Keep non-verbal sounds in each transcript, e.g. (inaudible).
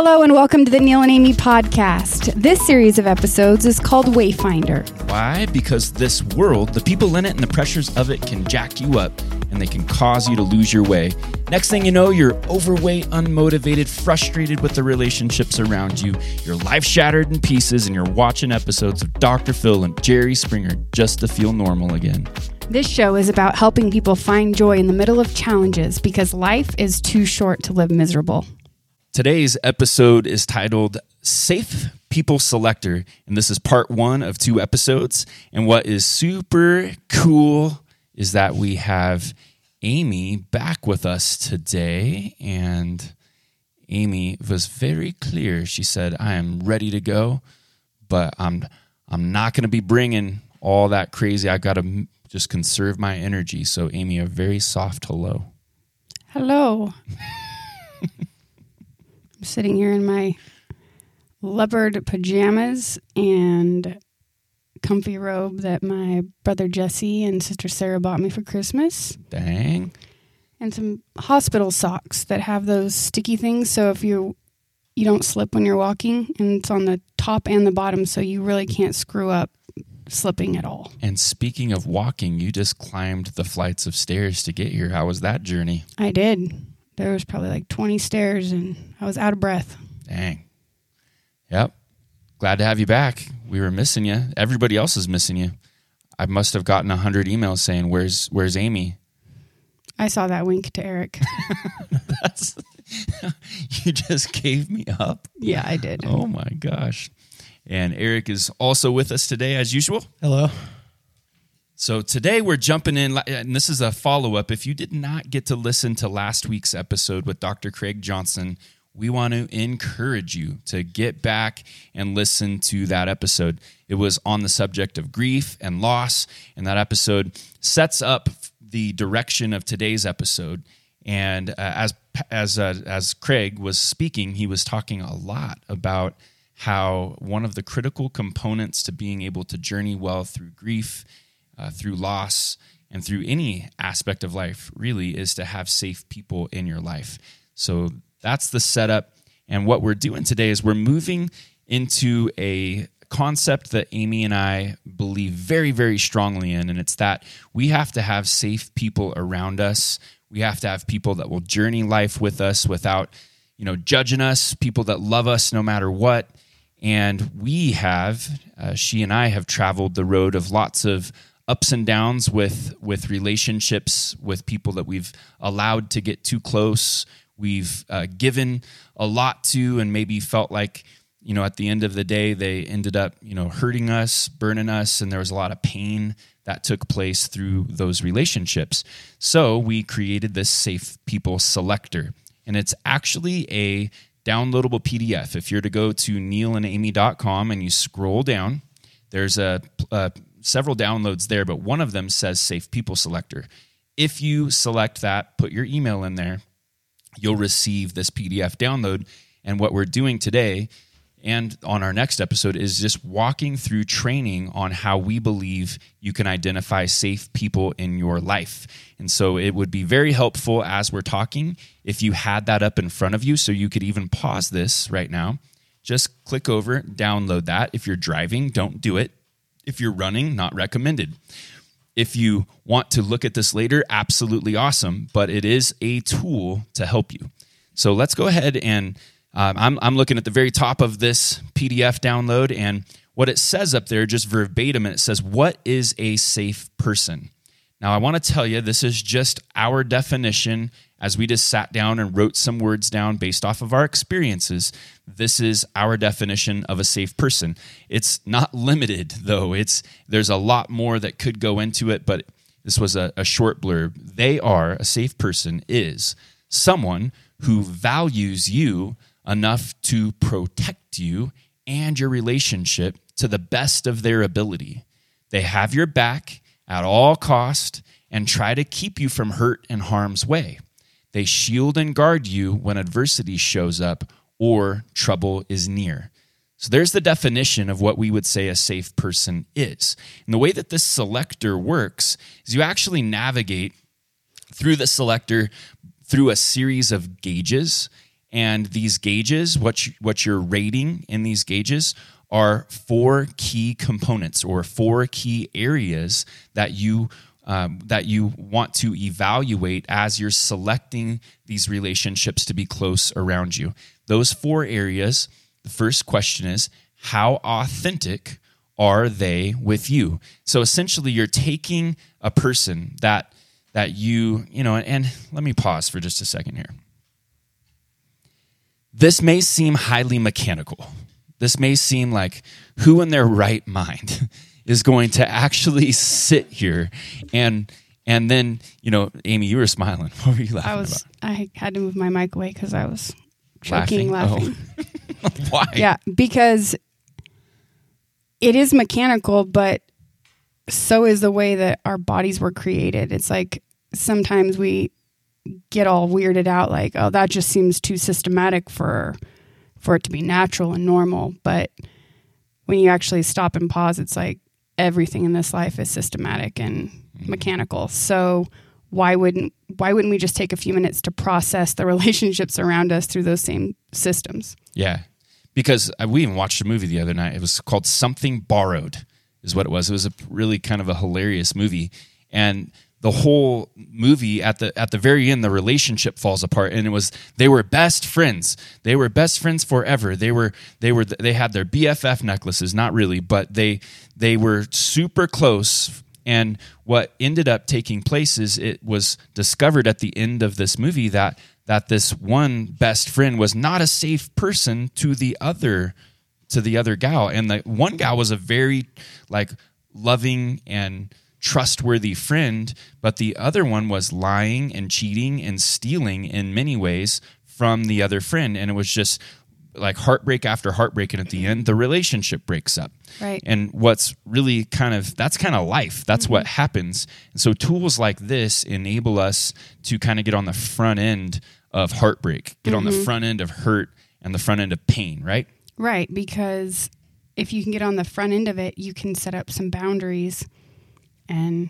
Hello and welcome to the Neal and Amie podcast. This series of episodes is called Wayfinder. Why? Because this world, the people in it and the pressures of it can jack you up and they can cause you to lose your way. Next thing you know, you're overweight, unmotivated, frustrated with the relationships around you. Your life shattered in pieces and you're watching episodes of Dr. Phil and Jerry Springer just to feel normal again. This show is about helping people find joy in the middle of challenges because life is too short to live miserable. Today's episode is titled Safe People Selector, and this is part one of two episodes. And what is super cool is that we have Amie back with us today. And Amie was very clear. She said, I am ready to go, but I'm, I'm not going to be bringing all that crazy. I got to just conserve my energy. So, Amie, a very soft hello. Hello. (laughs) I'm sitting here in my leopard pajamas and comfy robe that my brother Jesse and sister Sarah bought me for Christmas. Dang. And some hospital socks that have those sticky things so if you you don't slip when you're walking and it's on the top and the bottom so you really can't screw up slipping at all. And speaking of walking, you just climbed the flights of stairs to get here. How was that journey? I did. There was probably like 20 stairs and I was out of breath. Dang. Yep. Glad to have you back. We were missing you. Everybody else is missing you. I must have gotten a hundred emails saying, "Where's Where's Amie?" I saw that wink to Erik. (laughs) That's (laughs) you just gave me up. Yeah, I did. Oh my gosh! And Erik is also with us today, as usual. Hello. So today we're jumping in, and this is a follow up. If you did not get to listen to last week's episode with Dr. Craig Johnson, we want to encourage you to get back and listen to that episode. It was on the subject of grief and loss, and that episode sets up the direction of today's episode. And uh, as as uh, as Craig was speaking, he was talking a lot about how one of the critical components to being able to journey well through grief uh, through loss and through any aspect of life really is to have safe people in your life. So that's the setup. And what we're doing today is we're moving into a concept that Amie and I believe very, very strongly in. And it's that we have to have safe people around us. We have to have people that will journey life with us without, you know, judging us, people that love us no matter what. And we have, uh, she and I have traveled the road of lots of ups and downs with with relationships with people that we've allowed to get too close we've uh, given a lot to and maybe felt like you know at the end of the day they ended up you know hurting us burning us and there was a lot of pain that took place through those relationships. So we created this safe people selector and it's actually a downloadable pdf if you're to go to nealandamie.com and you scroll down there's a, a several downloads there, but one of them says Safe People Selector. If you select that, put your email in there, you'll receive this PDF download. And what we're doing today and on our next episode is just walking through training on how we believe you can identify safe people in your life. And so it would be very helpful as we're talking if you had that up in front of you so you could even pause this right now. Just click over, download that. If you're driving, don't do it. If you're running, not recommended. If you want to look at this later, absolutely awesome, but it is a tool to help you. So let's go ahead and um, I'm, I'm looking at the very top of this PDF download, and what it says up there, just verbatim, and it says, What is a safe person? Now, I want to tell you, this is just our definition as we just sat down and wrote some words down based off of our experiences. This is our definition of a safe person. It's not limited, though. It's there's a lot more that could go into it, but this was a, a short blurb. They are a safe person is someone who values you enough to protect you and your relationship to the best of their ability. They have your back at all cost and try to keep you from hurt and harm's way. They shield and guard you when adversity shows up or trouble is near. So there's the definition of what we would say a safe person is. And the way that this selector works is you actually navigate through the selector through a series of gauges. And these gauges, what you, what you're rating in these gauges are four key components or four key areas that you um, that you want to evaluate as you're selecting these relationships to be close around you. Those four areas. The first question is how authentic are they with you? So essentially, you're taking a person that that you you know, and let me pause for just a second here. This may seem highly mechanical. This may seem like who in their right (laughs) mind is going to actually (laughs) sit here and and then you know amie you were smiling (laughs) what were you laughing I was about I had to move my mic away because I was choking Laughing? laughing. Oh. (laughs) why Yeah, because it is mechanical, but so is the way that our bodies were created. It's like sometimes we get all weirded out like, oh, that just seems too systematic for for it to be natural and normal, but when you actually stop and pause, it's like everything in this life is systematic and mechanical. So why wouldn't why wouldn't we just take a few minutes to process the (laughs) relationships around us through those same systems? Yeah, because uh, we even watched a movie the other night. It was called Something Borrowed, is what it was. It was a really kind of a hilarious movie, and the whole movie at the at the very end, the relationship falls apart, and it was they were best friends. They were best friends forever. They were they were they had their BFF necklaces, not really, but they they were super close. And what ended up taking place is it was discovered at the end of this movie that that this one best friend was not a safe person to the other to the other gal and the one gal was a very like loving and trustworthy friend but the other one was lying and cheating and stealing in many ways from the other friend. And it was just like heartbreak after heartbreak. And at the end the relationship breaks up. Right. and what's really kind of that's kind of life. That's what mm-hmm. happens. And so tools like this enable us to kind of get on the front end of heartbreak get on the mm-hmm. front end of hurt and the front end of pain right? Right, because if you can get on the front end of it, you can set up some boundaries, and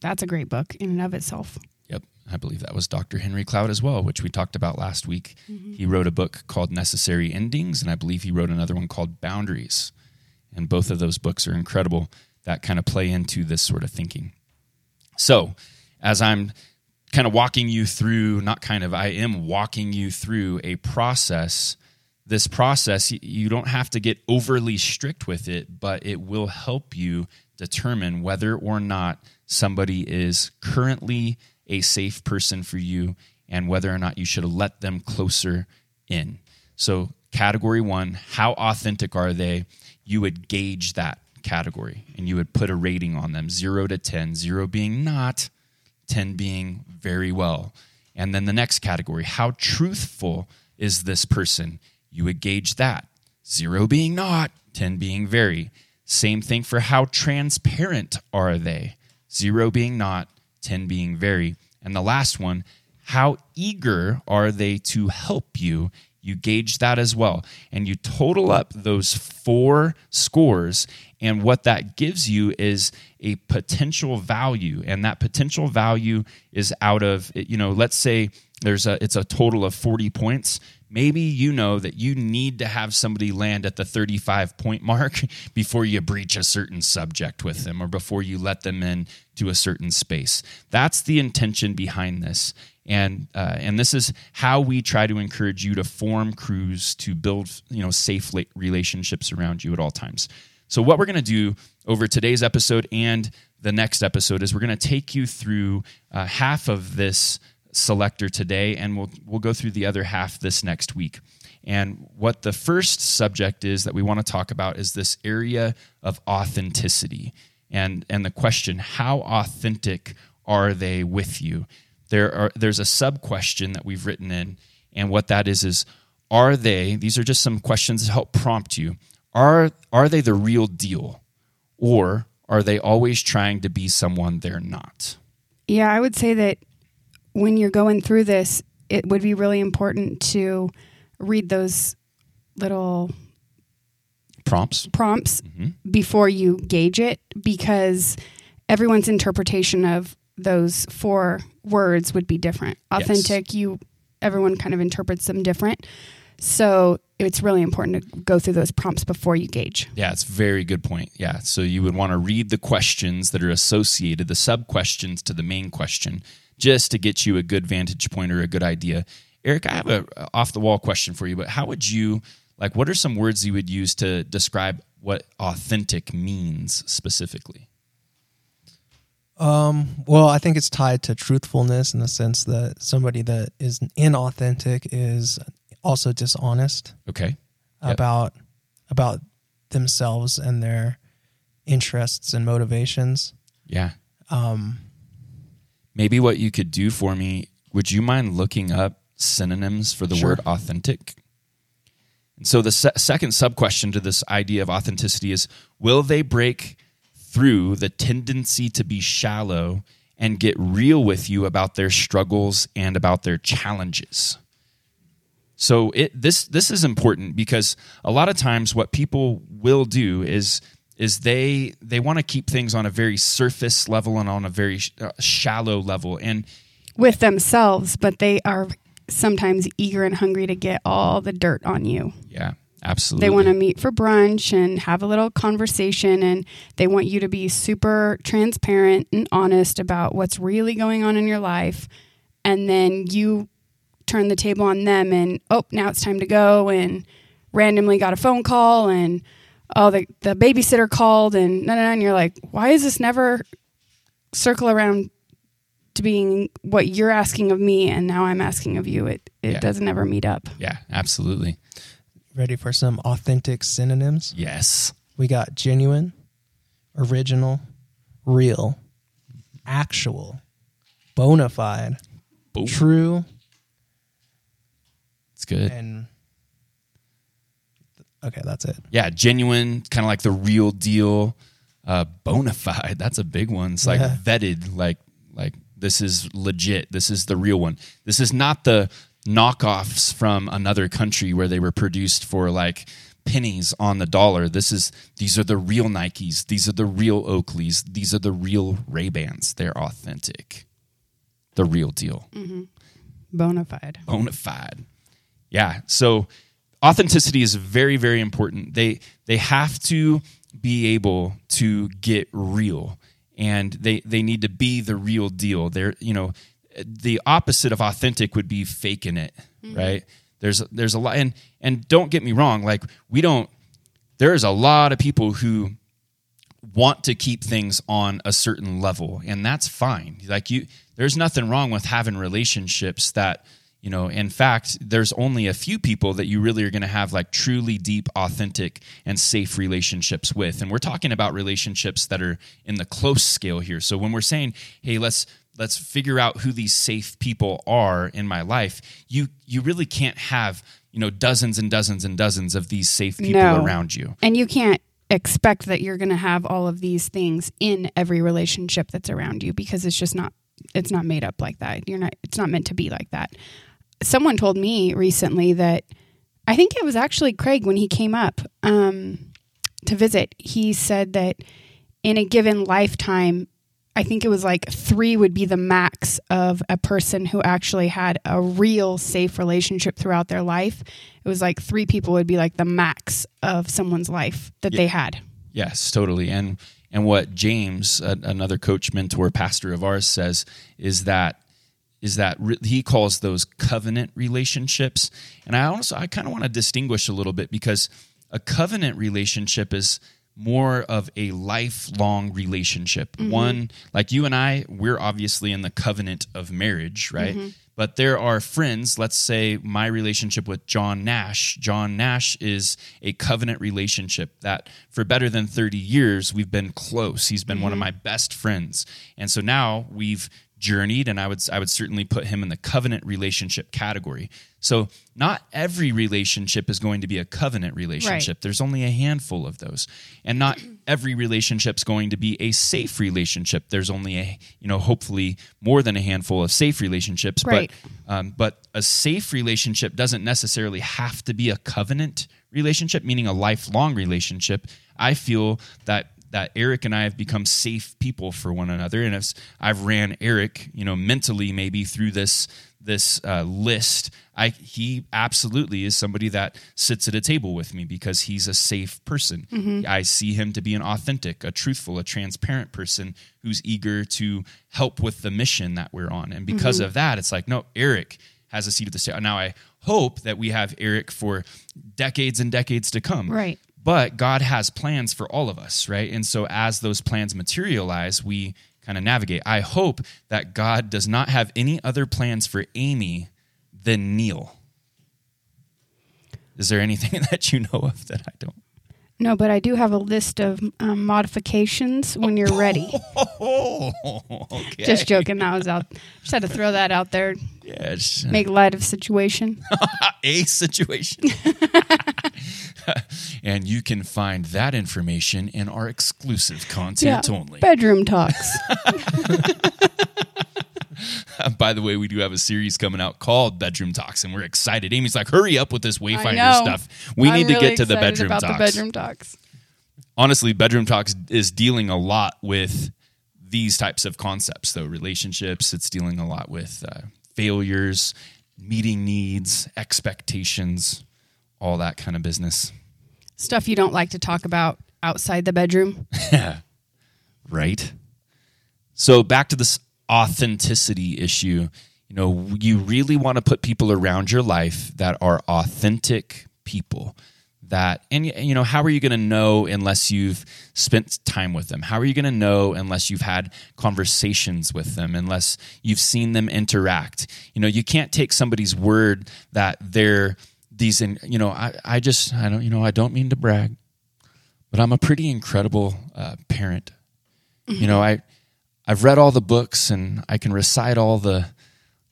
that's a great book in and of itself. Yep. I believe that was Dr. Henry Cloud as well, which we talked about last week. Mm-hmm. He wrote a book called Necessary Endings, and I believe he wrote another one called Boundaries. And both of those books are incredible that kind of play into this sort of thinking. So, as I'm kind of walking you through, not kind of, I am walking you through a process. This process, you don't have to get overly strict with it, but it will help you determine whether or not somebody is currently a safe person for you and whether or not you should let them closer in. So, category one, how authentic are they? You would gauge that category and you would put a rating on them zero to 10, zero being not, 10 being very well. And then the next category, how truthful is this person? You would gauge that. Zero being not, 10 being very. Same thing for how transparent are they? Zero being not, 10 being very. And the last one, how eager are they to help you? You gauge that as well. And you total up those four scores. And what that gives you is a potential value. And that potential value is out of, you know, let's say there's a, it's a total of 40 points maybe you know that you need to have somebody land at the 35 point mark (laughs) before you breach a certain subject with them or before you let them in to a certain space. That's the intention behind this. And uh, and this is how we try to encourage you to form crews to build you know safe relationships around you at all times. So what we're going to do over today's episode and the next episode is we're going to take you through uh, half of this selector today, and we'll we'll go through the other half this next week. And what the first subject is that we want to talk about is this area of authenticity, and and the question: How authentic are they with you? There are there's a sub question that we've written in, and what that is is are they? These are just some questions to help prompt you. Are are they the real deal, or are they always trying to be someone they're not? Yeah, I would say that when you're going through this, it would be really important to read those little Prompts. prompts mm-hmm. before you gauge it because everyone's interpretation of those four words would be different. Yes. Authentic, you everyone kind of interprets them different. So it's really important to go through those prompts before you gauge. Yeah, it's a very good point. Yeah. So you would want to read the questions that are associated, the sub questions to the main question, just to get you a good vantage point or a good idea. Erik, I have a off the wall question for you, but how would you like what are some words you would use to describe what authentic means specifically? Um, well, I think it's tied to truthfulness in the sense that somebody that is inauthentic is also dishonest Okay. Yep. about about themselves and their interests and motivations. Yeah. Um, Maybe what you could do for me, would you mind looking up synonyms for the Sure. word authentic? And so the se- second sub question to this idea of authenticity is will they break through the tendency to be shallow and get real with you about their struggles and about their challenges? So it this this is important because a lot of times what people will do is is they they want to keep things on a very surface level and on a very sh- uh, shallow level and With themselves, but they are sometimes eager and hungry to get all the dirt on you. yeah absolutely They want to meet for brunch and have a little conversation, and they want you to be super transparent and honest about what's really going on in your life. And then you turn the table on them, and oh, now it's time to go. And randomly got a phone call, and oh, the, the babysitter called, and no, no, no. And you're like, why is this never circle around to being what you're asking of me, and now I'm asking of you? It, it Yeah. doesn't ever meet up. yeah absolutely ready for some authentic synonyms? yes We got genuine, original, real, actual, bona fide, Boom. true, it's good and okay, that's it. yeah genuine kind of like the real deal uh bona fide (laughs) that's a big one it's like Yeah. vetted like like this is legit this is the real one this is not the knockoffs from another country where they were produced for like pennies on the dollar this is these are the real nikes these are the real oakleys these are the real ray-bans they're authentic the real deal Bona fide. bona fide. Yeah. So authenticity is very, very important. They they have to be able to get real and they they need to be the real deal. They're you know the opposite of authentic would be faking it, mm-hmm. right? There's there's a lot and and don't get me wrong, like we don't there's a lot of people who want to keep things on a certain level and that's fine like you there's nothing wrong with having relationships that you know in fact there's only a few people that you really are going to have like truly deep authentic and safe relationships with and we're talking about relationships that are in the close scale here so when we're saying hey let's let's figure out who these safe people are in my life you you really can't have you know dozens and dozens and dozens of these safe people No. around you And you can't expect that you're going to have all of these things in every relationship that's around you because it's just not it's not made up like that. You're not it's not meant to be like that. Someone told me recently that I think it was actually Craig when he came up um, to visit. He said that in a given lifetime, I think it was like three would be the max of a person who actually had a real safe relationship throughout their life. It was like three people would be like the max of someone's life that they had. Yes, totally. And and what James, a, another coach, mentor, pastor of ours, says is that is that re- he calls those covenant relationships. And I also I kind of want to distinguish a little bit because a covenant relationship is more of a lifelong relationship. Mm-hmm. One like you and I, we're obviously in the covenant of marriage, right? Mm-hmm. But there are friends, let's say my relationship with John Nash. John Nash is a covenant relationship that for better than 30 years we've been close. He's been one of mm-hmm. my best friends. And so now we've journeyed and I would I would certainly put him in the covenant relationship category. So not every relationship is going to be a covenant relationship. There's only a handful of those. And not every relationship's going to be a safe relationship. There's only a, you know, hopefully more than a handful of safe relationships, Right. but um, but a safe relationship doesn't necessarily have to be a covenant relationship, meaning a lifelong relationship. I feel that that Erik and I have become safe people for one another, and as I've ran Erik, you know, mentally maybe through this this uh, list, I he absolutely is somebody that sits at a table with me because he's a safe person. I see him to be an authentic, a truthful, a transparent person who's eager to help with the mission that we're on, and because of that, it's like no, Erik has a seat at the table. Now I hope that we have Erik for decades and decades to come. Right. But God has plans for all of us, right? And so as those plans materialize, we kind of navigate. I hope that God does not have any other plans for Amie than Neal. Is there anything (laughs) that you know of that I don't? No, but I do have a list of um, modifications when you're ready. (laughs) Oh, okay. Just joking. That was out. Just had to throw that out there. Yes. Make light of situation. (laughs) a situation. (laughs) and you can find that information in our exclusive content only. Bedroom talks. (laughs) By the way, we do have a series coming out called Bedroom Talks, and we're excited. Amie's like, "Hurry up with this Wayfinder stuff. We I'm need to get to the Bedroom Talks." the bedroom talks. Honestly, Bedroom Talks is dealing a lot with these types of concepts, though relationships. It's dealing a lot with uh, failures, meeting needs, expectations, all that kind of business. Stuff you don't like to talk about outside the bedroom. (laughs) right? So back to this authenticity issue. You know, you really want to put people around your life that are authentic people. That and you know, how are you going to know unless you've spent time with them? How are you going to know unless you've had conversations with them, unless you've seen them interact? You know, you can't take somebody's word that they're these. In, you know, I, I just I don't you know I don't mean to brag, but I'm a pretty incredible uh, parent you know i i've read all the books and i can recite all the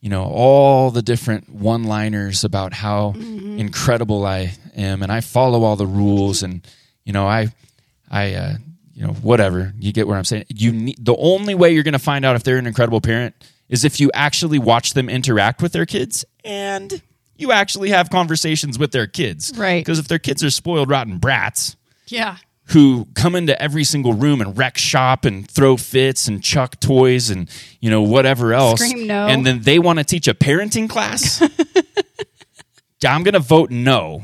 you know all the different one liners about how incredible i am. And i follow all the rules and you know i i uh, you know whatever. You get what i'm saying? You need the only way you're going to find out if they're an incredible parent is if you actually watch them interact with their kids and you actually have conversations with their kids. Right. because if their kids are spoiled rotten brats Yeah. Who come into every single room and wreck shop and throw fits and chuck toys and you know whatever else. Scream no. and then they want to teach a parenting class? (laughs) I'm going to vote no.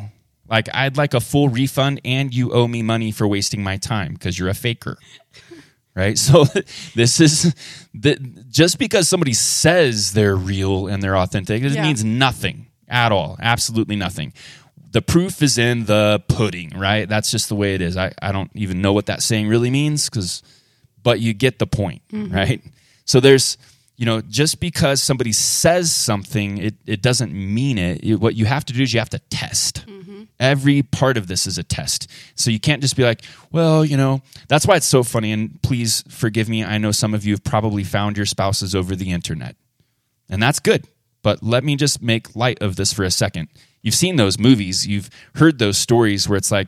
Like i'd like a full refund and you owe me money for wasting my time because you're a faker. Right? (laughs) So this is the, just because somebody says they're real and they're authentic it Yeah. means nothing at all. Absolutely nothing the proof is in the pudding right? That's just the way it is. I, I don't even know what that saying really means because but you get the point mm-hmm. right? So there's you know just because somebody says something it, it doesn't mean it. You- what you have to do is you have to test. Mm-hmm. Every part of this is a test. So you can't just be like well you know that's why it's so funny and please forgive me i know some of you have probably found your spouses over the internet. And that's good. But let me just make light of this for a second. You've seen those movies, you've heard those stories where it's like,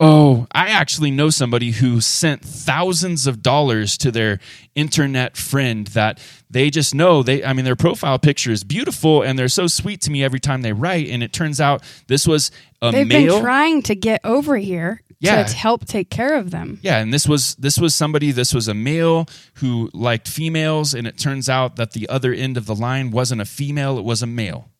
oh, I actually know somebody who sent thousands of dollars to their internet friend that they just know they I mean their profile picture is beautiful and they're so sweet to me every time they write and it turns out this was a They've male been trying to get over here Yeah. to help take care of them. Yeah, and this was this was somebody this was a male who liked females and it turns out that the other end of the line wasn't a female, it was a male.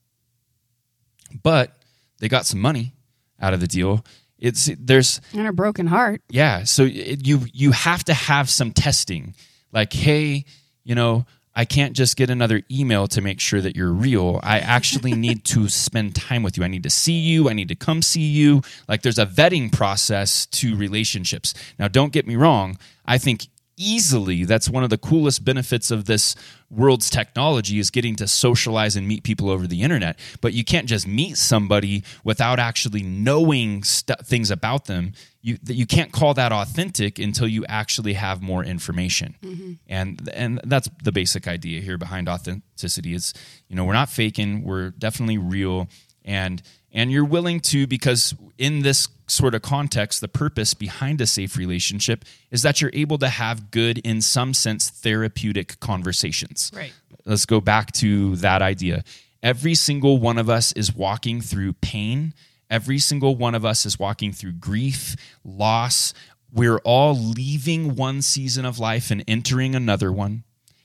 But they got some money out of the deal. It's there's And a broken heart. yeah, so it, you you have to have some testing. Like, hey, you know, I can't just get another email to make sure that you're real. I actually (laughs) need to spend time with you. I need to see you. I need to come see you. Like, there's a vetting process to relationships. Now, don't get me wrong. I think easily. That's one of the coolest benefits of this world's technology is getting to socialize and meet people over the internet. But you can't just meet somebody without actually knowing st- things about them. You that you can't call that authentic until you actually have more information. Mm-hmm. And and that's the basic idea here behind authenticity is you know we're not faking we're definitely real. And and you're willing to because in this sort of context the purpose behind a safe relationship is that you're able to have good in some sense therapeutic conversations Right. let's go back to that idea every single one of us is walking through pain every single one of us is walking through grief loss we're all leaving one season of life and entering another one.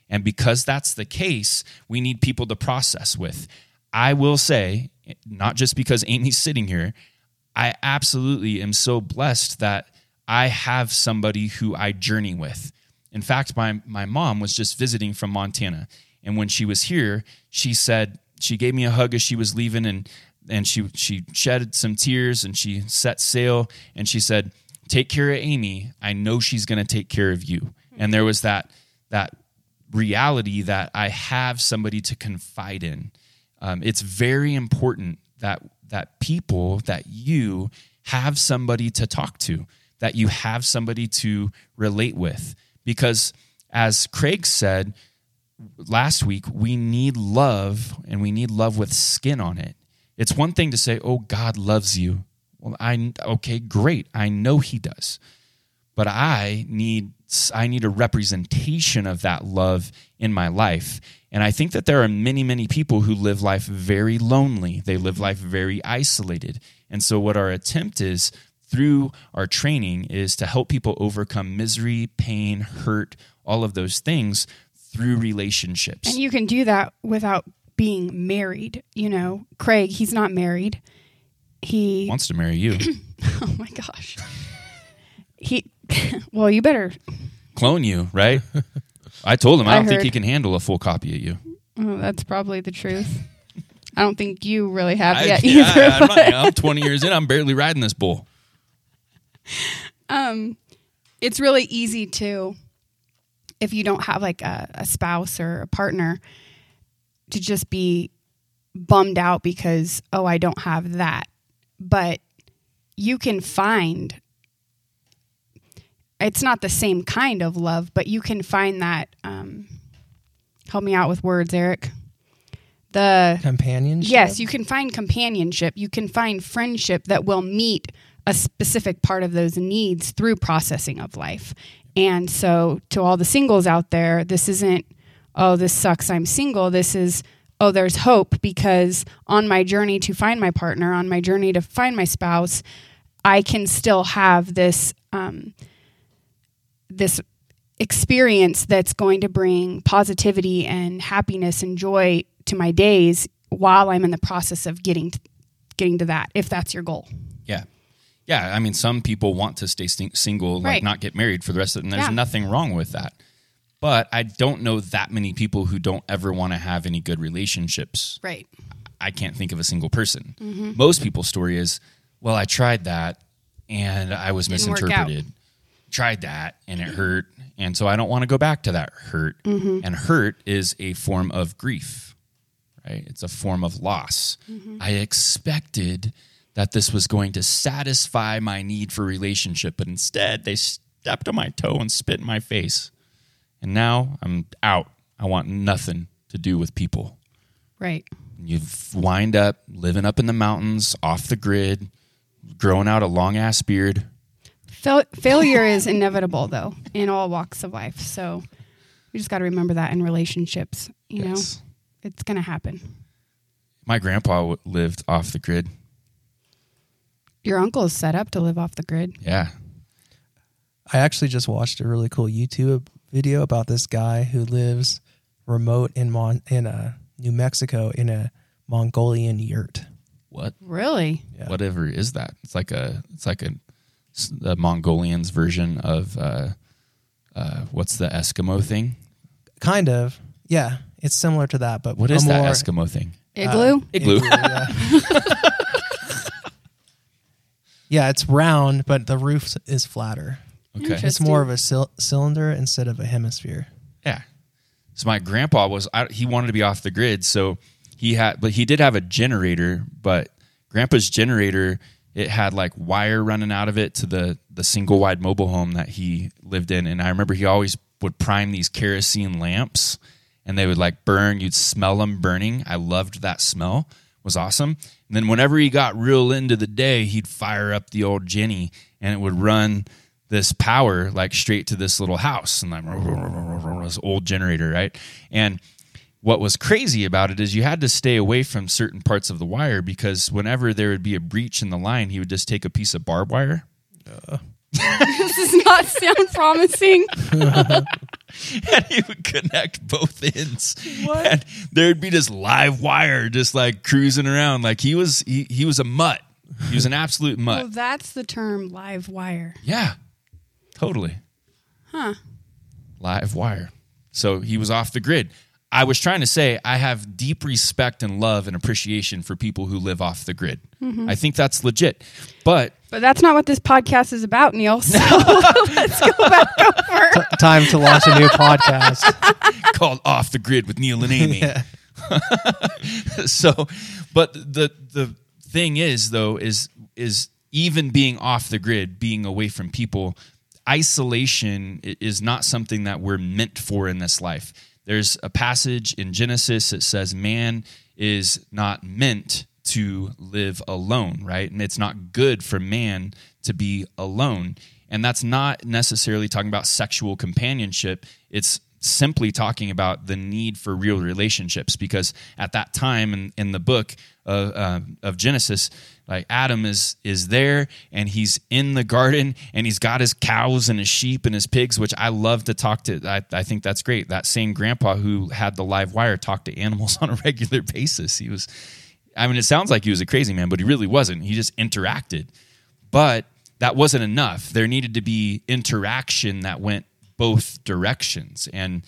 And because that's the case, we need people to process with. I will say, not just because Amie's sitting here, I absolutely am so blessed that I have somebody who I journey with. In fact, my, my mom was just visiting from Montana. And when she was here, she said, she gave me a hug as she was leaving and, and she, she shed some tears and she set sail and she said, Take care of Amie. I know she's going to take care of you. And there was that, that reality that I have somebody to confide in. Um, it's very important that that people that you have somebody to talk to, that you have somebody to relate with, because as Craig said last week, we need love, and we need love with skin on it. It's one thing to say, "Oh, God loves you." Well, I okay, great. I know He does, but I need I need a representation of that love in my life. And I think that there are many, many people who live life very lonely. They live mm-hmm. life very isolated. And so, what our attempt is through our training is to help people overcome misery, pain, hurt, all of those things through relationships. And you can do that without being married. You know, Craig, he's not married. He wants to marry you. (coughs) oh my gosh. He (laughs) well, you better clone you, right? (laughs) I told him I, I don't heard. think he can handle a full copy of you. Oh, that's probably the truth. I don't think you really have I, yet (laughs) yeah, either. I, not, I'm 20 years in. I'm barely riding this bull. (laughs) Um, it's really easy to, if you don't have like a, a spouse or a partner, to just be bummed out because oh, I don't have that. But you can find it's not the same kind of love, but you can find that. Um, help me out with words, Erik. The companionship. Yes, you can find companionship. You can find friendship that will meet a specific part of those needs through processing of life. And so, to all the singles out there, this isn't, oh, this sucks, I'm single. This is, oh, there's hope because on my journey to find my partner, on my journey to find my spouse, I can still have this um, this experience that's going to bring positivity and happiness and joy to my days while I'm in the process of getting getting to that if that's your goal. Yeah. Yeah, I mean some people want to stay single like right. not get married for the rest of it and there's yeah. nothing wrong with that. But I don't know that many people who don't ever want to have any good relationships. Right. I can't think of a single person. Mm-hmm. Most people's story is, well, I tried that and I was Didn't misinterpreted tried that and it hurt. And so I don't want to go back to that hurt. Mm-hmm. And hurt is a form of grief, right? It's a form of loss. Mm-hmm. I expected that this was going to satisfy my need for relationship, but instead they stepped on my toe and spit in my face. And now I'm out. I want nothing to do with people. Right. You've wind up living up in the mountains, off the grid, growing out a long ass beard, Fail- failure is inevitable, though, in all walks of life. So we just got to remember that in relationships. You yes. know, it's going to happen. My grandpa lived off the grid. Your uncle is set up to live off the grid. Yeah. I actually just watched a really cool YouTube video about this guy who lives remote in Mon- in uh, New Mexico in a Mongolian yurt. What? Really? Yeah. Whatever is that? It's like a it's like a the Mongolians version of uh, uh, what's the Eskimo thing? Kind of, yeah. It's similar to that, but what is that Eskimo thing? Igloo. Uh, igloo. igloo yeah. (laughs) yeah, it's round, but the roof is flatter. Okay, it's more of a cylinder instead of a hemisphere. Yeah. So my grandpa was I, he wanted to be off the grid, so he had, but he did have a generator. But grandpa's generator it had like wire running out of it to the the single wide mobile home that he lived in. And i remember he always would prime these kerosene lamps and they would like burn. You'd smell them burning. I loved that smell. It was awesome. And then whenever he got real into the day he'd fire up the old jenny and it would run this power like straight to this little house. And like (laughs) this old generator right? And what was crazy about it is you had to stay away from certain parts of the wire because whenever there would be a breach in the line, he would just take a piece of barbed wire uh. (laughs) (laughs) this does not sound promising. (laughs) and he would connect both ends. What? And there'd be this live wire just like cruising around. Like he was he, he was a mutt. He was an absolute mutt. Well, that's the term live wire. Yeah. Totally. Huh. Live wire. So he was off the grid. I was trying to say I have deep respect and love and appreciation for people who live off the grid. Mm-hmm. I think that's legit. But But that's not what this podcast is about, Neal. So (laughs) let's go back over. Time to launch a new podcast. (laughs) called Off the Grid with Neal and Amie. Yeah. (laughs) so but the the thing is though is is even being off the grid being away from people isolation is not something that we're meant for in this life there's a passage in genesis that says man is not meant to live alone right? And it's not good for man to be alone. And that's not necessarily talking about sexual companionship. It's simply talking about the need for real relationships because at that time in, in the book of, uh, of genesis like adam is is there and he's in the garden and he's got his cows and his sheep and his pigs which i love to talk to. I, I think that's great. That same grandpa who had the live wire talked to animals (laughs) on a regular basis. He was i mean it sounds like he was a crazy man but he really wasn't. He just interacted. But that wasn't enough. There needed to be interaction that went both directions, and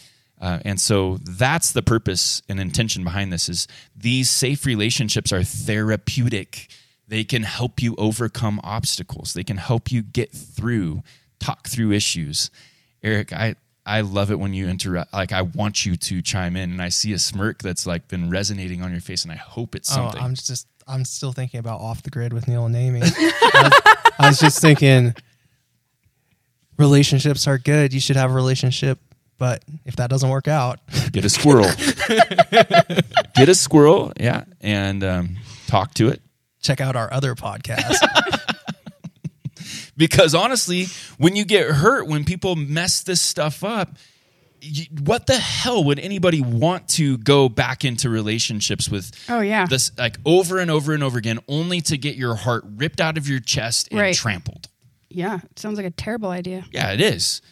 uh, and so that's the purpose and intention behind this. Is these safe relationships are therapeutic. They can help you overcome obstacles. They can help you get through, talk through issues. Erik, I I love it when you interrupt. Like I want you to chime in, and I see a smirk that's like been resonating on your face, and I hope it's Oh, something. I'm just I'm still thinking about off the grid with Neal and Amie. (laughs) I, was, I was just thinking relationships are good. You should have a relationship, but if that doesn't work out, (laughs) Get a squirrel. (laughs) Get a squirrel, yeah, and um, talk to it. check out our other podcast. (laughs) Because honestly, when you get hurt, when people mess this stuff up, you, what the hell would anybody want to go back into relationships with? Oh, yeah. this like over and over and over again, only to get your heart ripped out of your chest and Right. trampled. Yeah, it sounds like a terrible idea. Yeah, it is.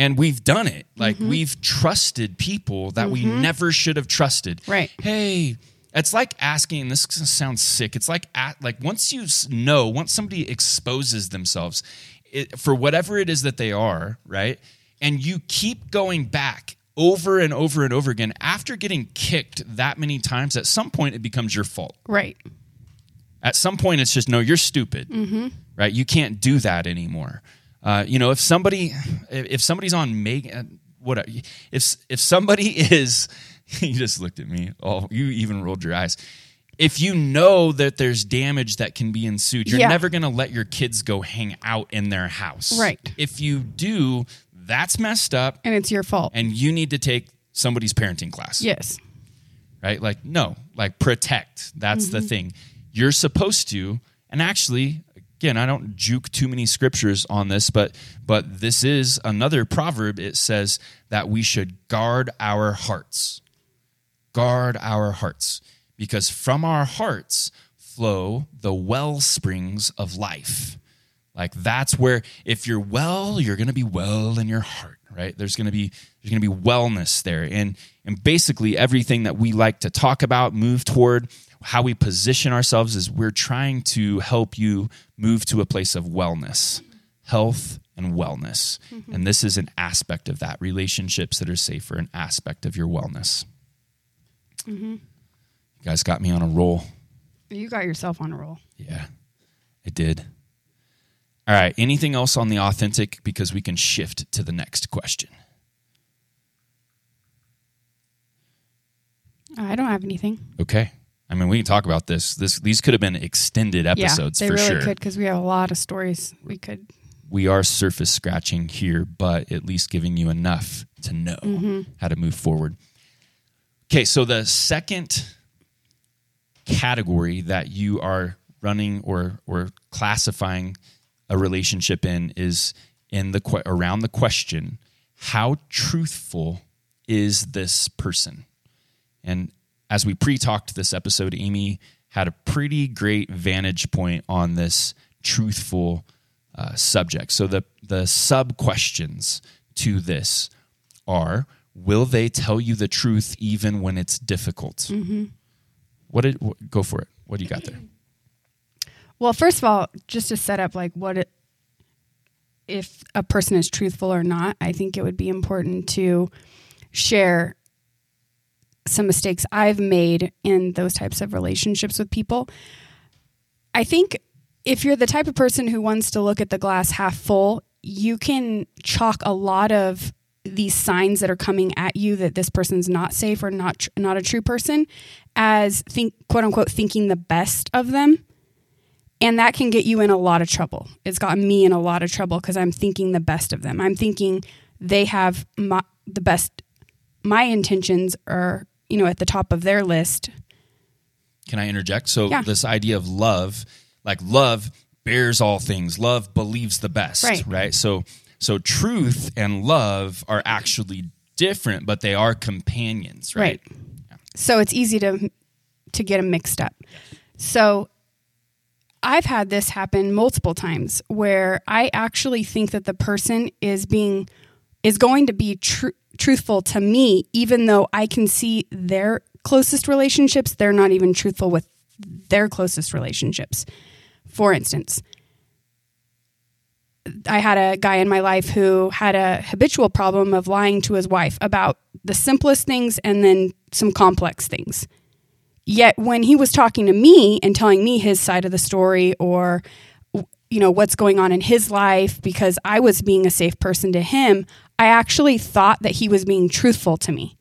And we've done it. Like mm-hmm. we've trusted people that we mm-hmm. never should have trusted. Right. Hey, it's like asking. This sounds sick. It's like at, like once you know, once somebody exposes themselves it, for whatever it is that they are, right? And you keep going back over and over and over again after getting kicked that many times. At some point, it becomes your fault Right. at some point it's just no you're stupid mm-hmm. right you can't do that anymore uh, you know if somebody if somebody's on make what if if somebody (laughs) is you just looked at me oh you even rolled your eyes if you know that there's damage that can be ensued you're Yeah. never going to let your kids go hang out in their house Right. if you do that's messed up And it's your fault. and you need to take somebody's parenting class yes. right? Like, no, like protect. That's Mm-hmm. the thing. You're supposed to, and actually, again, I don't juke too many scriptures on this, but but this is another proverb. It says that we should guard our hearts. Guard our hearts. Because from our hearts flow the well springs of life. Like that's where if you're well, you're going to be well in your heart, right? There's going to be there's going to be wellness there. And and basically everything that we like to talk about, move toward, how we position ourselves is we're trying to help you move to a place of wellness, health and wellness. Mm-hmm. And this is an aspect of that. Relationships that are safer, an aspect of your wellness. Mm-hmm. You guys got me on a roll. You got yourself on a roll. Yeah, it did. All right. Anything else on the authentic? Because we can shift to the next question. I don't have anything. Okay. I mean, we can talk about this. This these could have been extended episodes yeah, they for really sure. could because we have a lot of stories we could. We are surface scratching here, but at least giving you enough to know Mm-hmm. how to move forward. Okay, so the second category that you are running or or classifying a relationship in is in the que- around the question how truthful is this person and as we pre-talked this episode amie had a pretty great vantage point on this truthful uh, subject. So the the sub questions to this are: Will they tell you the truth even when it's difficult? What did wh- go for it? What do you got there? Well, first of all, just to set up like what it, if a person is truthful or not, I think it would be important to share some mistakes I've made in those types of relationships with people. I think if you're the type of person who wants to look at the glass half full, you can chalk a lot of these signs that are coming at you that this person's not safe or not tr- not a true person as think quote unquote thinking the best of them and that can get you in a lot of trouble. It's gotten me in a lot of trouble because I'm thinking the best of them. I'm thinking they have my, the best. My intentions are, you know, at the top of their list. Can I interject? So Yeah. this idea of love, like love bears all things. Love believes the best, Right. right? So so truth and love are actually different, but they are companions, right? So it's easy to to get them mixed up. So I've had this happen multiple times where I actually think that the person is being is going to be tr- truthful to me even though I can see their closest relationships they're not even truthful with their closest relationships. For instance, I had a guy in my life who had a habitual problem of lying to his wife about the simplest things and then some complex things. Yet when he was talking to me and telling me his side of the story or you know what's going on in his life because I was being a safe person to him, I actually thought that he was being truthful to me.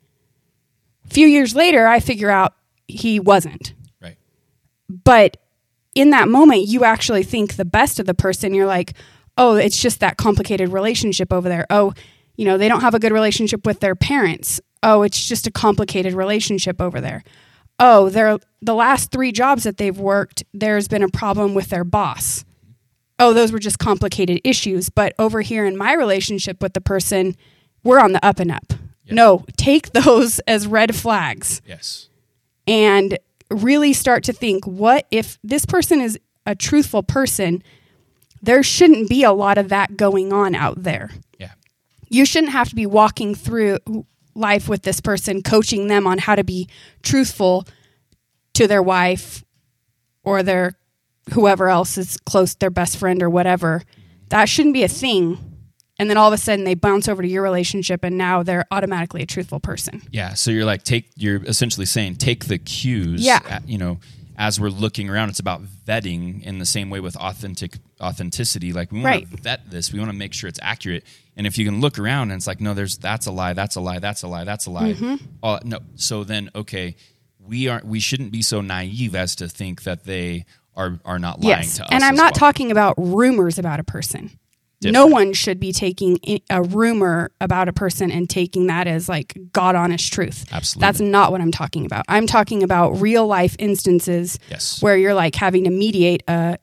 A few years later, I figure out he wasn't. Right. but in that moment you actually think the best of the person. You're like oh it's just that complicated relationship over there. Oh you know they don't have a good relationship with their parents. Oh it's just a complicated relationship over there. Oh they're the last 3 jobs that they've worked there's been a problem with their boss oh those were just complicated issues. But over here in my relationship with the person we're on the up and up. No take (laughs) those as red flags. Yes. and really start to think what if this person is a truthful person? There shouldn't be a lot of that going on out there. Yeah. you shouldn't have to be walking through life with this person coaching them on how to be truthful to their wife or their whoever else is close their best friend or whatever that shouldn't be a thing and then all of a sudden they bounce over to your relationship and now they're automatically a truthful person Yeah. So you're like take you're essentially saying take the cues. Yeah. uh, you know, as we're looking around, it's about vetting in the same way with authentic authenticity. Like we want Right. to vet this. We want to make sure it's accurate. And if you can look around and it's like, no, there's that's a lie, that's a lie, that's a lie, that's a lie. Mm-hmm. All- no. So then okay, we aren't we shouldn't be so naive as to think that they are are not lying yes to us. and i'm not well. talking about rumors about a person no one should be taking a rumor about a person and taking that as like god honest truth Absolutely. that's not what i'm talking about i'm talking about real life instances Yes. where you're like having to mediate a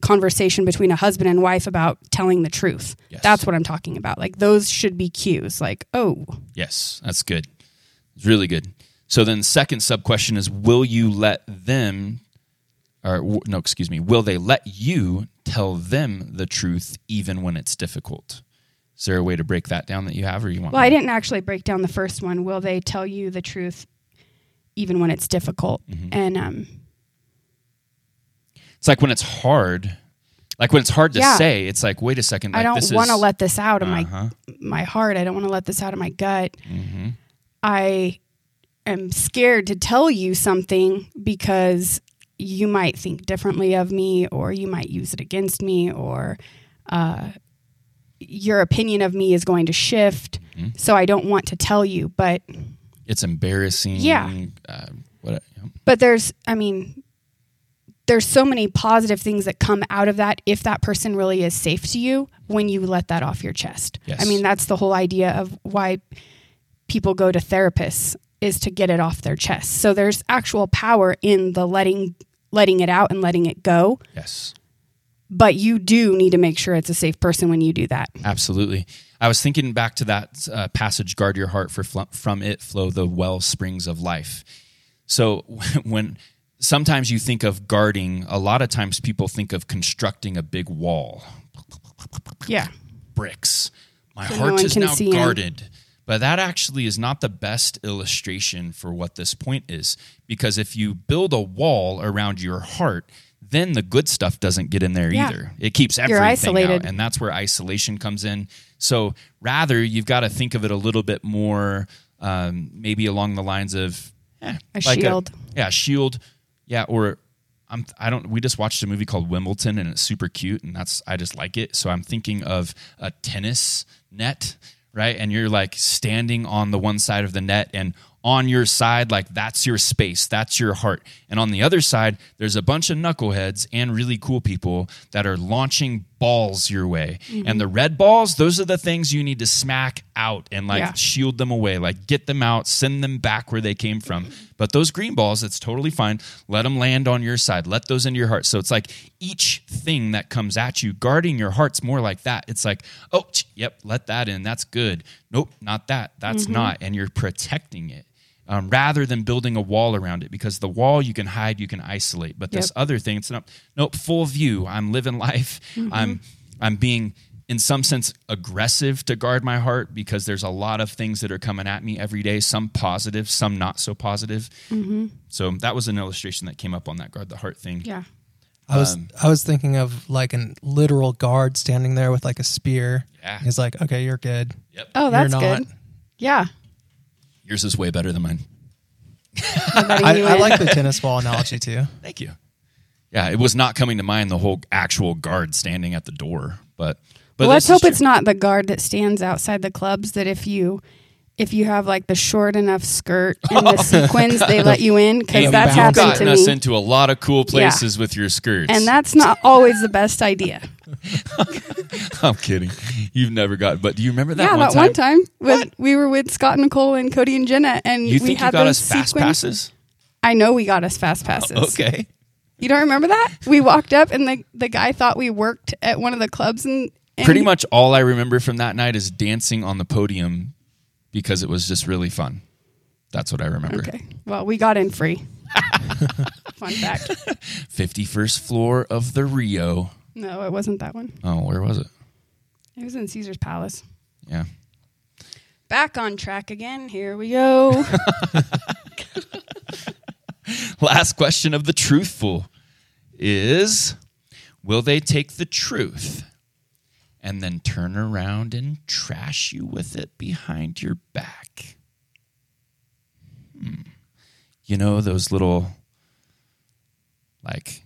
conversation between a husband and wife about telling the truth Yes. that's what i'm talking about like those should be cues like oh Yes, that's good. It's really good. So then, second sub question is: Will you let them, or w- no, excuse me, will they let you tell them the truth even when it's difficult? Is there a way to break that down that you have, or you want? well i didn't actually break down the first one will they tell you the truth even when it's difficult Mm-hmm. and um It's like when it's hard, like when it's hard to Yeah. say. It's like, wait a second, like I don't want to is- let this out of Uh-huh. my my heart. I don't want to let this out of my gut. Mm-hmm. I am scared to tell you something because you might think differently of me, or you might use it against me, or uh, your opinion of me is going to shift. Mm-hmm. So I don't want to tell you, but It's embarrassing. Yeah. Uh, what? but there's i mean there's so many positive things that come out of that if that person really is safe to you when you let that off your chest Yes. i mean that's the whole idea of why people go to therapists is to get it off their chest so there's actual power in the letting letting it out and letting it go Yes. but you do need to make sure it's a safe person when you do that Absolutely. I was thinking back to that uh, passage, guard your heart, for fl- from it flow the well springs of life. So (laughs) when sometimes you think of guarding, a lot of times people think of constructing a big wall. Yeah. bricks. My So heart one is now 'em. But that actually is not the best illustration for what this point is. Because if you build a wall around your heart, then the good stuff doesn't get in there Yeah. either. It keeps everything isolated. out. And that's where isolation comes in. So rather, you've got to think of it a little bit more, um, maybe along the lines of eh, A shield. yeah, shield. Yeah, or I'm I don't we just watched a movie called Wimbledon and it's super cute and that's I just like it. So I'm thinking of a tennis net, right? And you're like standing on the one side of the net and on your side like that's your space, that's your heart. And on the other side there's a bunch of knuckleheads and really cool people that are launching balls your way. And mm-hmm. the red balls, those are the things you need to smack out and like Yeah. shield them away, like get them out, send them back where they came from. But those green balls, it's totally fine. Let them land on your side. Let those into your heart. So it's like each thing that comes at you, guarding your heart's more like that. It's like, oh, yep, let that in. That's good. Nope, not that. That's mm-hmm. not. And you're protecting it. Um, rather than building a wall around it, because the wall you can hide, you can isolate. But this Yep. other thing, it's not nope, full view. I'm living life. I'm I'm being in some sense aggressive to guard my heart because there's a lot of things that are coming at me every day, some positive, some not so positive. So that was an illustration that came up on that guard the heart thing. Yeah. I was Um, I was thinking of like a literal guard standing there with like a spear. Yeah. He's like, okay, you're good. Yep. Oh, that's You're not. good. Yeah. Yours is way better than mine. I'm I, you I in. like the (laughs) tennis ball analogy too. Thank you. Yeah, it was not coming to mind the whole actual guard standing at the door, but but Well, let's this is hope it's not the guard that stands outside the clubs. That if you if you have like the short enough skirt (laughs) and the sequins, they let you in because Hey, that's happened gotten to us me, into a lot of cool places with your skirts. and that's not always the best idea. (laughs) I'm kidding. You've never got, but do you remember that yeah, one that time? one time with, we were with Scott and Nicole and Cody and Jenna, and You we think you got those us fast sequins. passes? I know we got us fast passes. (laughs) Okay. You don't remember that? We walked up and the the guy thought we worked at one of the clubs and, and Pretty much all I remember from that night is dancing on the podium because it was just really fun. That's what I remember. Okay. Well, we got in free. (laughs) Fun fact. 51st floor of the Rio. No, it wasn't that one. Oh, where was it? It was in Caesar's Palace. Yeah. Back on track again. Here we go. (laughs) Last question of the truthful is Will they take the truth and then turn around and trash you with it behind your back? Hmm. You know, those little like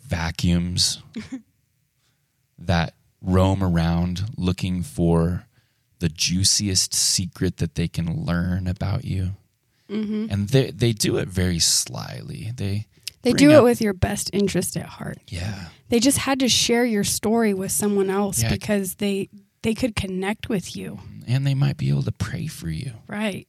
vacuums (laughs) that roam around looking for the juiciest secret that they can learn about you. And they they do it very slyly. They They do it up- with your best interest at heart. yeah They just had to share your story with someone else Yeah. because they they could connect with you. and they might be able to pray for you. Right.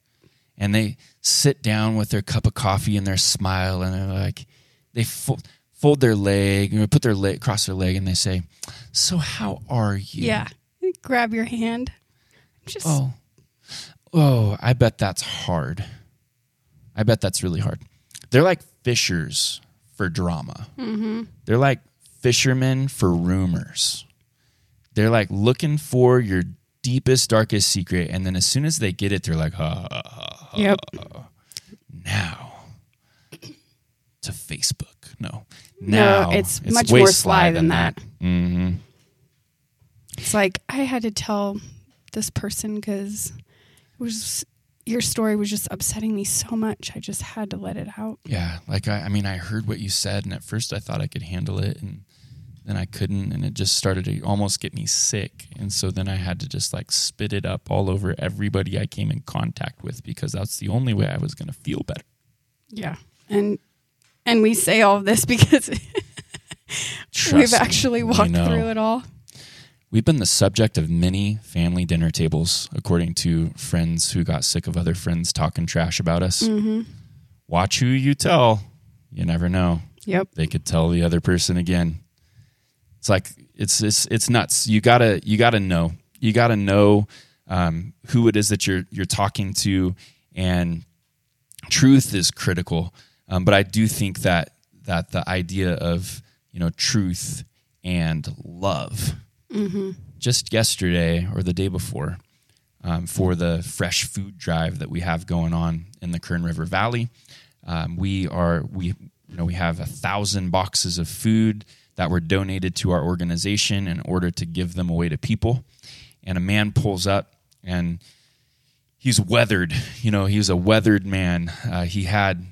And they sit down with their cup of coffee and their smile, and they're like, they fold, fold their leg, you know, put their leg across their leg, and they say, "So how are you?" Yeah. Grab your hand. Just Oh, oh, I bet that's hard. I bet that's really hard. They're like fishers for drama. They're like fishermen for rumors. They're like looking for your deepest, darkest secret, and then as soon as they get it, they're like, ha, ha, ha. Yep. now to Facebook. No, No, now it's much more sly than that. hmm It's like I had to tell this person because it was your story was just upsetting me so much. I just had to let it out. Yeah, like I, I mean, I heard what you said, and at first I thought I could handle it, and then I couldn't, and it just started to almost get me sick, and so then I had to just like spit it up all over everybody I came in contact with because that's the only way I was going to feel better. Yeah. And and we say all of this (laughs) because we've actually walked know. through it all. We've been the subject of many family dinner tables, according to friends who got sick of other friends talking trash about us. Mm-hmm. Watch who you tell. You never know. Yep. they could tell the other person again. It's like it's it's it's nuts. You gotta you gotta know. You gotta know um, who it is that you're you're talking to, and truth is critical. Um, but I do think that that the idea of you know truth and love. Just yesterday or the day before, um, for the fresh food drive that we have going on in the Kern River Valley, um, we are we you know we have a thousand boxes of food that were donated to our organization in order to give them away to people. And a man pulls up and he's weathered. You know, he was a weathered man. Uh, he had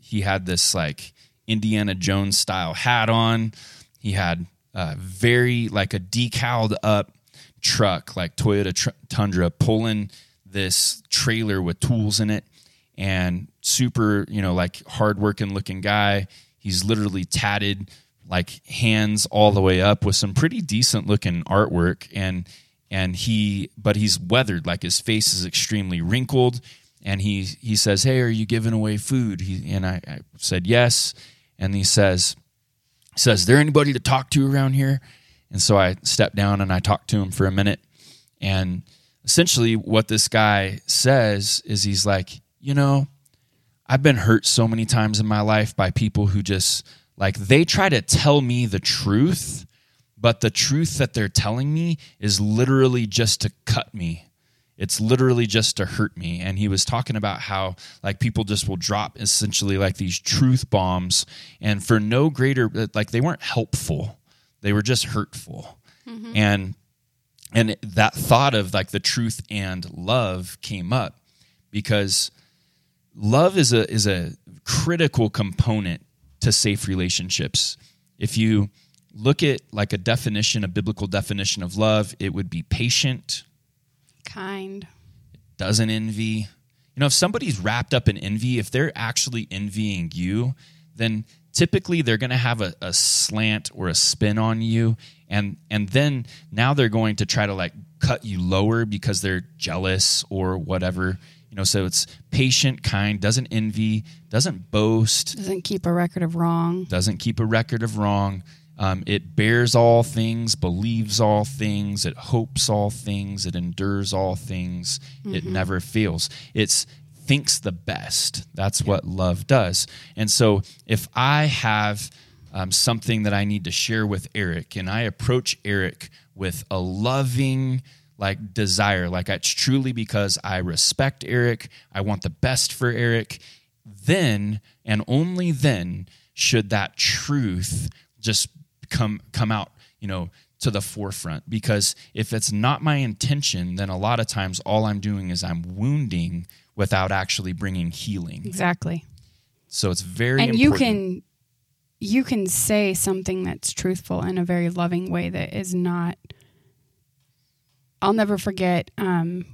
he had this like Indiana Jones style hat on. He had uh, very like a decaled up truck, like Toyota tr- Tundra, pulling this trailer with tools in it, and super, you know, like hardworking looking guy. He's literally tatted, like hands all the way up, with some pretty decent looking artwork, and and he, but he's weathered, like his face is extremely wrinkled, and he he says, "Hey, are you giving away food?" He and I, I said yes, and he says says, there anybody to talk to around here? And so I stepped down and I talked to him for a minute. And essentially, what this guy says is he's like, you know, I've been hurt so many times in my life by people who just like they try to tell me the truth, but the truth that they're telling me is literally just to cut me it's literally just to hurt me. And he was talking about how like people just will drop essentially like these truth bombs. And for no greater like they weren't helpful. They were just hurtful. Mm-hmm. And and that thought of like the truth and love came up because love is a is a critical component to safe relationships. If you look at like a definition a biblical definition of love it would be patient Kind. doesn't envy. You know, if somebody's wrapped up in envy, if they're actually envying you, then typically they're going to have a, a slant or a spin on you, and and then now they're going to try to like cut you lower because they're jealous or whatever. You know, so it's patient, kind, doesn't envy, doesn't boast, Doesn't keep a record of wrong. doesn't keep a record of wrong. Um, it bears all things, believes all things, it hopes all things, it endures all things, it never fails. It's thinks the best. That's what love does. And so if I have um, something that I need to share with Erik, and I approach Erik with a loving, like desire, like it's truly because I respect Erik, I want the best for Erik, then and only then should that truth just come come out, you know, to the forefront. Because if it's not my intention, then a lot of times all I'm doing is I'm wounding without actually bringing healing. Exactly. So it's very and you can you can say something that's truthful in a very loving way that is not I'll never forget um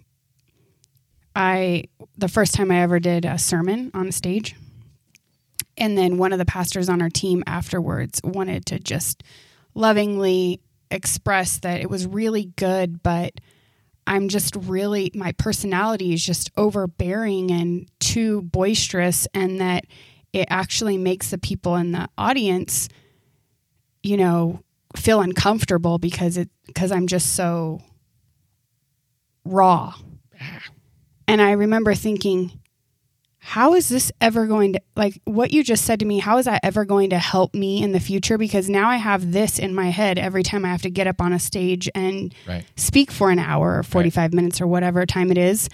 I the first time I ever did a sermon on a stage and then one of the pastors on our team afterwards wanted to just lovingly express that it was really good but I'm just really my personality is just overbearing and too boisterous and that it actually makes the people in the audience you know feel uncomfortable because it because I'm just so raw. And I remember thinking how is this ever going to like what you just said to me how is that ever going to help me in the future because now I have this in my head every time I have to get up on a stage and Right. speak for an hour or 45 minutes or whatever time it is.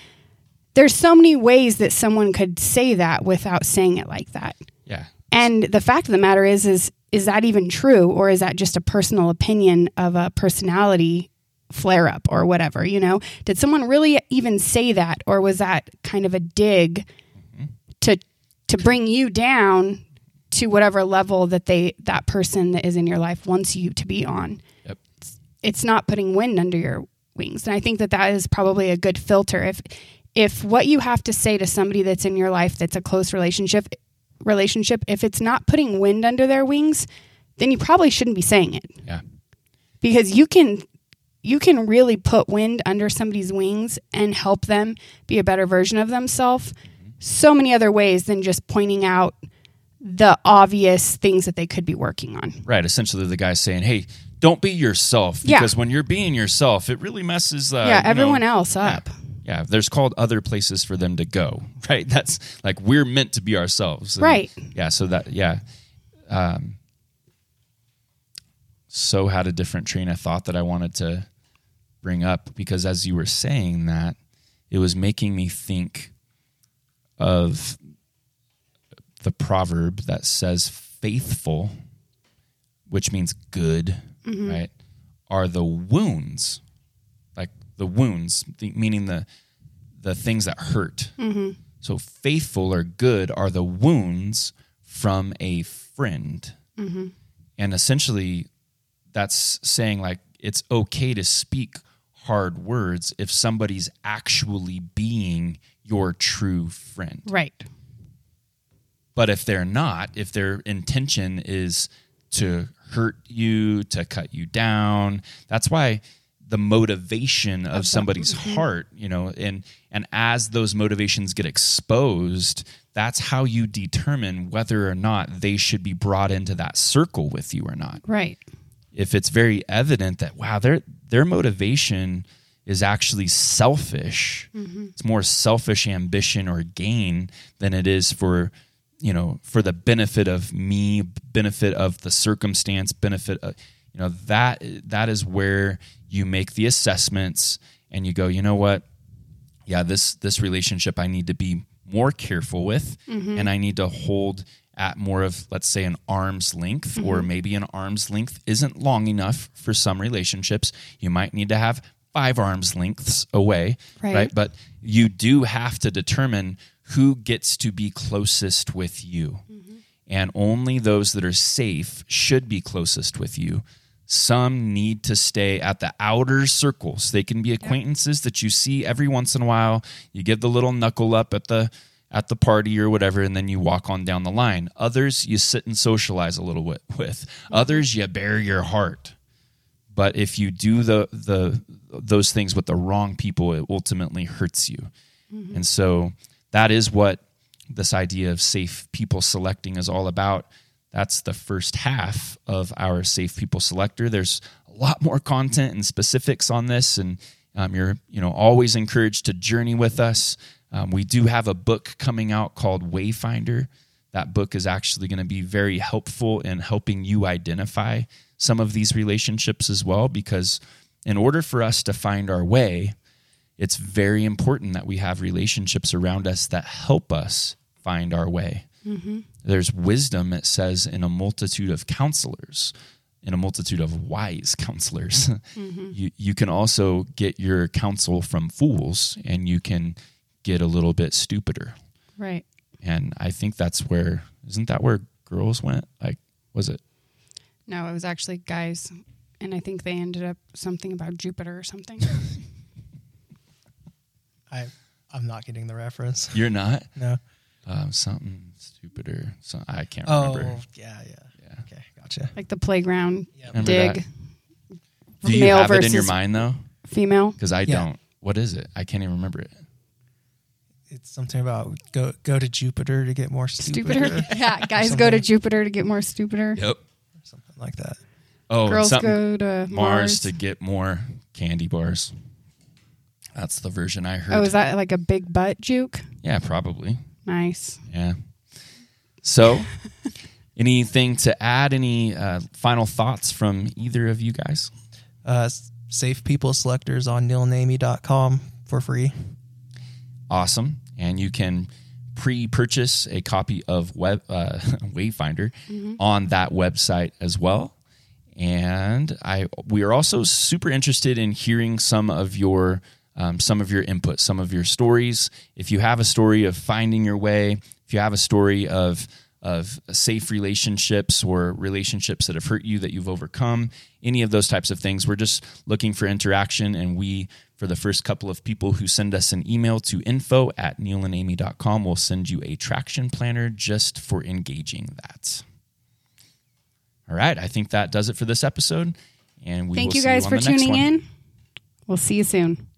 There's so many ways that someone could say that without saying it like that. Yeah. And the fact of the matter is is is that even true or is that just a personal opinion of a personality flare up or whatever, you know? Did someone really even say that or was that kind of a dig to bring you down to whatever level that they that person that is in your life wants you to be on? Yep. it's not putting wind under your wings and i think that that is probably a good filter if if what you have to say to somebody that's in your life that's a close relationship relationship if it's not putting wind under their wings then you probably shouldn't be saying it Yeah. because you can you can really put wind under somebody's wings and help them be a better version of themselves so many other ways than just pointing out the obvious things that they could be working on Right. Essentially, the guy's saying, "Hey, don't be yourself Yeah. because when you're being yourself, it really messes." Uh, yeah you know- everyone else up Yeah, there's called other places for them to go. (laughs) Right. That's like we're meant to be ourselves. And, Right. Yeah. So that yeah. Um, so had a different train of thought that I wanted to bring up because as you were saying that, it was making me think of the proverb that says faithful, which means good, mm-hmm. right? Are the wounds, like the wounds, the, meaning the the things that hurt. Mm-hmm. So faithful or good are the wounds from a friend. Mm-hmm. And essentially that's saying like it's okay to speak hard words if somebody's actually being your true friend. Right. But if they're not, if their intention is to hurt you, to cut you down, that's why the motivation of somebody's heart, you know, and and as those motivations get exposed, that's how you determine whether or not they should be brought into that circle with you or not Right. if it's very evident that wow their their motivation is actually selfish. Mm-hmm. It's more selfish ambition or gain than it is for you know for the benefit of me benefit of the circumstance benefit of, you know that that is where you make the assessments and you go you know what? Yeah this this relationship i need to be more careful with mm-hmm. and i need to hold at more of let's say an arm's length or mm-hmm. maybe an arm's length isn't long enough for some relationships. You might need to have five arms lengths away Right. right but you do have to determine who gets to be closest with you mm-hmm. and only those that are safe should be closest with you. Some need to stay at the outer circles. They can be acquaintances that you see every once in a while. You give the little knuckle up at the at the party or whatever, and then you walk on down the line. Others you sit and socialize a little bit with. Mm-hmm. Others you bare your heart. But if you do the the those things with the wrong people, it ultimately hurts you. And so that is what this idea of safe people selecting is all about. That's the first half of our safe people selector. There's a lot more content and specifics on this, and um, you're you know always encouraged to journey with us. Um, we do have a book coming out called Wayfinder. That book is actually going to be very helpful in helping you identify some of these relationships as well, because in order for us to find our way, it's very important that we have relationships around us that help us find our way. Mm-hmm. There's wisdom, it says, in a multitude of counselors, in a multitude of wise counselors. (laughs) Mm-hmm. you, you can also get your counsel from fools, and you can get a little bit stupider. Right. And I think that's where, isn't that where girls went? Like, was it? No, it was actually guys, and I think they ended up something about Jupiter or something. (laughs) I I'm not getting the reference. You're not? (laughs) No. Um, something stupider. So I can't Oh remember. yeah, yeah. Yeah. Okay, gotcha. like the playground Yep. Dig. Do you Male have it in your mind though? female. Because I Yeah. don't. What is it? I can't even remember it. It's something about go go to Jupiter to get more stupider, Stupider. (laughs) yeah, guys go to. Jupiter to get more stupider. Yep. something like that. Oh, and Girls something- go to Mars, Mars. to get more candy bars. That's the version I heard. oh, is that like a big butt juke? yeah, probably. Nice. Yeah. So, anything to add? Any uh, final thoughts from either of you guys? Uh, safe people selectors on nealandamie.com for free. Awesome. And you can pre-purchase a copy of Web uh, (laughs) Wayfinder on that website as well. And I we are also super interested in hearing some of your um, some of your input, some of your stories. If you have a story of finding your way, if you have a story of of safe relationships or relationships that have hurt you that you've overcome, any of those types of things, we're just looking for interaction. And we, for the first couple of people who send us an email to info at nealandamie.com, will send you a traction planner just for engaging that. All right. I think that does it for this episode. And we Thank you guys on for tuning in. We'll see you soon.